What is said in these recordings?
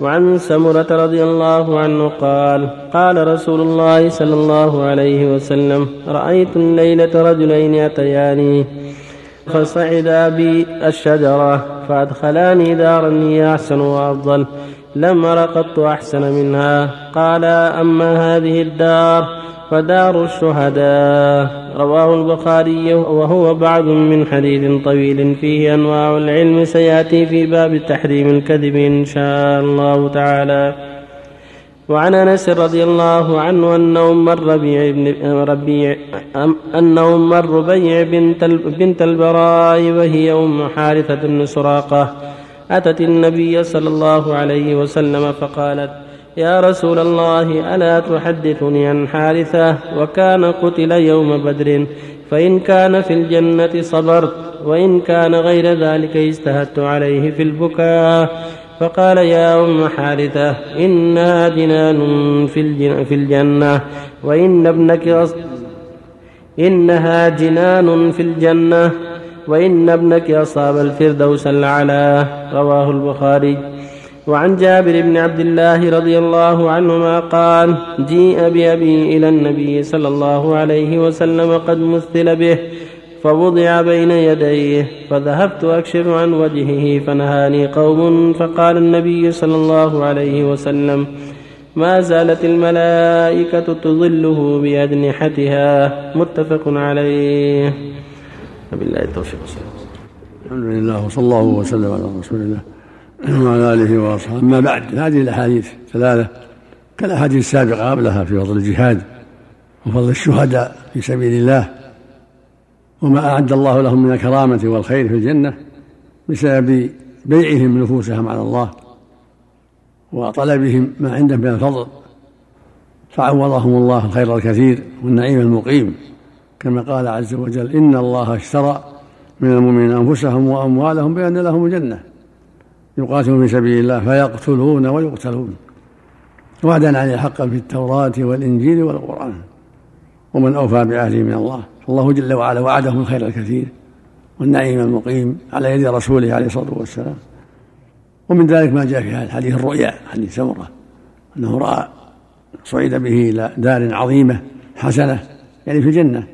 وعن سمرة رضي الله عنه قال قال رسول الله صلى الله عليه وسلم رأيت الليلة رجلين أتياني فصعدا بي الشجرة فأدخلاني دارا هي أحسن وأفضل لم أر قط أحسن منها. قال أما هذه الدار فدار الشهداء. رواه البخاري وهو بعض من حديث طويل فيه أنواع العلم سيأتي في باب تحريم الكذب إن شاء الله تعالى. وعن أنس رضي الله عنه انه مر ربيع بن ربيع انه مر ربيع بنت بنت البراء وهي أم حارثة بن سراقة. أتت النبي صلى الله عليه وسلم فقالت يا رسول الله ألا تحدثني عن حارثه وكان قتل يوم بدر فإن كان في الجنة صبرت وإن كان غير ذلك اجتهدت عليه في البكاء. فقال يا أم حارثة إنها جنان في, في الجنة وإن ابنك. إنها جنان في الجنة وإن ابنك أصاب الفردوس الأعلى رواه البخاري. وعن جابر بن عبد الله رضي الله عنهما قال جيء بأبي إلى النبي صلى الله عليه وسلم قد مثل به فوضع بين يديه فذهبت أكشف عن وجهه فنهاني قوم فقال النبي صلى الله عليه وسلم ما زالت الملائكة تظله بأجنحتها؟ متفق عليه. وبالله التوفيق الحمد لله وصلى الله وسلم على رسول الله. وعلى آله وأصحابه. أما بعد هذه الأحاديث ثلاثة كالأحاديث السابقة قبلها في فضل الجهاد وفضل الشهداء في سبيل الله وما أعد الله لهم من الكرامة والخير في الجنة بسبب بيعهم نفوسهم على الله وطلبهم ما عندهم من الفضل. فعوضهم الله الخير الكثير والنعيم المقيم. كما قال عز وجل إن الله اشترى من المؤمنين أنفسهم وأموالهم بأن لهم الجنة. يقاتلون في سبيل الله فيقتلون ويقتلون. وعدا عليه حقا في التوراة والإنجيل والقرآن. ومن أوفى بعهده من الله. الله جل وعلا وعدهم الخير الكثير. والنعيم المقيم على يد رسوله عليه الصلاة والسلام. ومن ذلك ما جاء في حديث الرؤيا حديث سمرة. أنه رأى صعد به إلى دار عظيمة حسنة يعني في الجنة.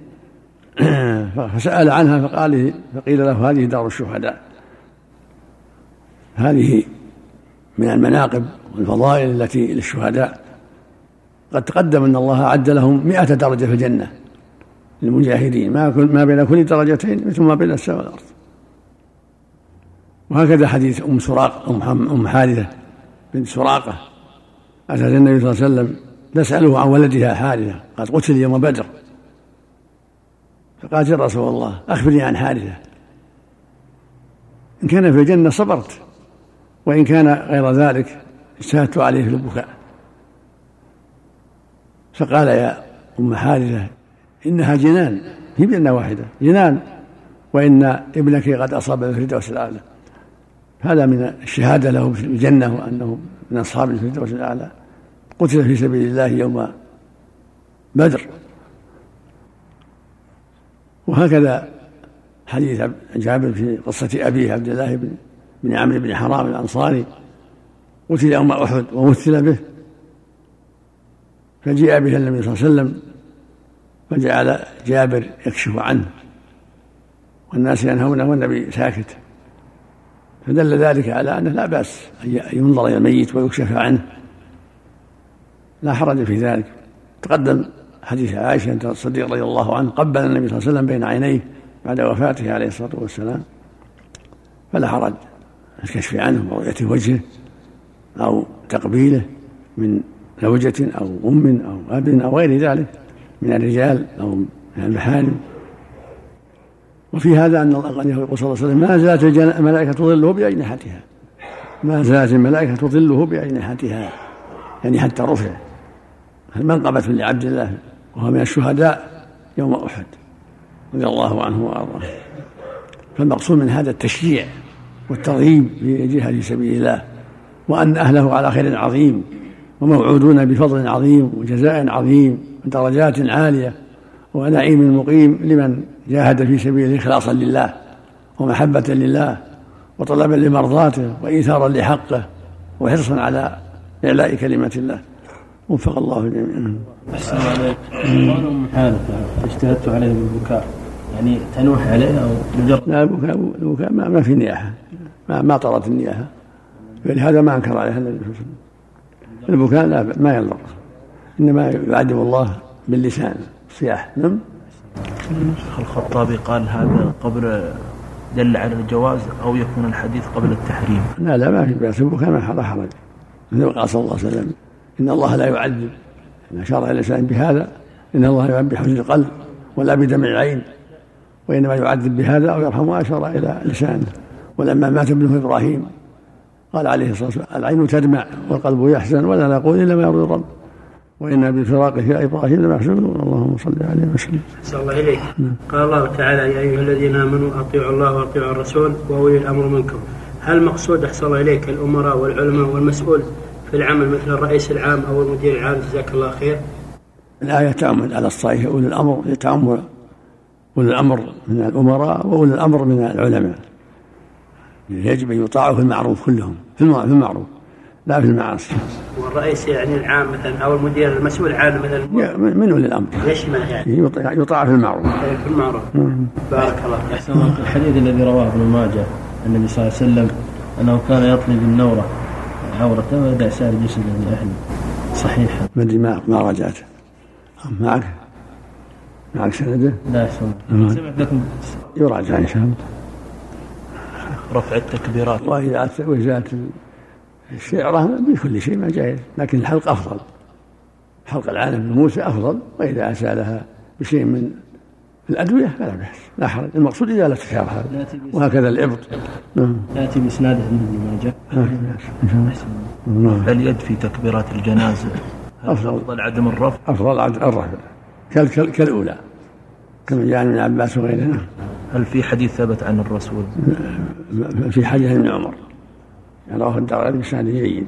فسأل عنها فقال فقيل له هذه دار الشهداء. هذه من المناقب والفضائل التي للشهداء. قد تقدم أن الله أعد لهم مئة درجة في الجنة للمجاهدين ما ما بين كل درجتين مثل ما بين السماء والأرض. وهكذا حديث أم سراق أم أم حارثة بنت سراقة. أتت النبي صلى الله عليه وسلم تساله عن ولدها حارثة قد قتل يوم بدر. فقالت يا رسول الله أخبرني عن حارثة. إن كان في الجنة صبرت. وإن كان غير ذلك اجتهدت عليه في البكاء. فقال يا أم حارثة إنها جنان هي جنة واحدة جنان وإن ابنك قد أصاب الفردوس الأعلى. هذا من الشهادة له في الجنة وأنه من أصحاب الفردوس الأعلى. قتل في سبيل الله يوم بدر. وهكذا حديث جابر في قصة أبيه عبد الله بن بن عمرو بن حرام الأنصاري قتل يوم أحد ومثل به. فجيء به النبي صلى الله عليه وسلم فجعل جابر يكشف عنه والناس ينهونه والنبي ساكت. فدل ذلك على أنه لا بأس أن ينظر إلى الميت ويكشف عنه. لا حرج في ذلك. تقدم حديث عائشة انت الصديق رضي الله عنه قبل النبي صلى الله عليه وسلم بين عينيه بعد وفاته عليه الصلاة والسلام فلا حرج. الكشف عنه ورؤيه وجهه أو تقبيله من زوجة أو أم أو أب أو غير ذلك من الرجال أو من المحارم وفي هذا أن الله يقول صلى الله عليه وسلم ما زالت الملائكة تظله بأجنحتها ما زالت الملائكة تظله بأجنحتها يعني حتى رفع المنقبة لعبد الله وهو من الشهداء يوم أحد رضي الله عنه وأرضاه؟ فالمقصود من هذا التشجيع والترغيب في في سبيل الله وأن أهله على خير عظيم وموعودون بفضل عظيم وجزاء عظيم ودرجات عالية ونعيم مقيم لمن جاهد في سبيله إخلاصا لله ومحبة لله وطلبا لمرضاته وإيثارا لحقه وحرصا على إعلاء كلمة الله. وفق الله جميعا. أحسن عليك. قول أم حالفة اجتهدت عليه بالبكاء. يعني تنوح عليه أو مجرد لا البكاء البكاء ما, ما في نياحة. ما, ما طرت النياحة. فلهذا ما أنكر عليها النبي صلى الله عليه وسلم. البكاء لا ما يضر إنما يعذب الله باللسان. صياح. نعم؟ الخطابي قال هذا قبل دل على الجواز أو يكون الحديث قبل التحريم. لا لا ما في بأس. البكاء ما حرج. مثل قال صلى الله عليه وسلم إن الله لا يعذب. إن أشار إلى الإنسان بهذا إن الله يعذب بحزن القلب ولا بدمع العين. وإنما يعذب بهذا أو يرحم أشار إلى لسانه. ولما مات ابنه إبراهيم قال عليه الصلاة والسلام العين تدمع والقلب يحزن ولا نقول إلا ما يرضي الرب. وإنا بفراقه يا إبراهيم لمحزونون اللهم صل عليه وسلم. صلى الله إليك. قال الله تعالى يا أيها الذين آمنوا أطيعوا الله وأطيعوا الرسول وأولي الأمر منكم. هل مقصود أحسن الله إليك الأمراء والعلماء والمسؤول في العمل مثل الرئيس العام أو المدير العام جزاك الله خير؟ الآية تعمل على الصحيح أولي الأمر يتعمل أولي الأمر من الأمراء وأولي الأمر من العلماء. يجب أن يطاعوا في المعروف كلهم في المعروف لا في المعاصي. والرئيس يعني العام مثلا أو المدير المسؤول العام مثلا من ولي الأمر؟ يشمل يعني؟ يطاع في المعروف. في المعروف. بارك الله فيك. أحسن الحديث الذي رواه ابن ماجه النبي صلى الله عليه وسلم أنه كان يطلب النورة عورته ويدع سائر جسده لاهله صحيح ما ادري ما ما راجعته معك معك سنده؟ لا الله سمعت لكم. يراجع إن شاء الله. رفع التكبيرات. وإذا واذا الشعرة بكل شيء ما جائز لكن الحلق أفضل. حلق العالم بموسى أفضل. وإذا أسألها بشيء من الأدوية فلا بأس. لا حرج. المقصود إذا لا تشابه وهكذا الإبط. نعم. يأتي بإسناده من ابن ماجه اليد في تكبيرات الجنازة؟ أفضل. أفضل عدم الرفع؟ أفضل عدم الرفع. كالأولى. كما جاء من عباس وغيره هل في حديث ثبت عن الرسول؟ في حديث ابن عمر. رواه الدار بإسناد جيد.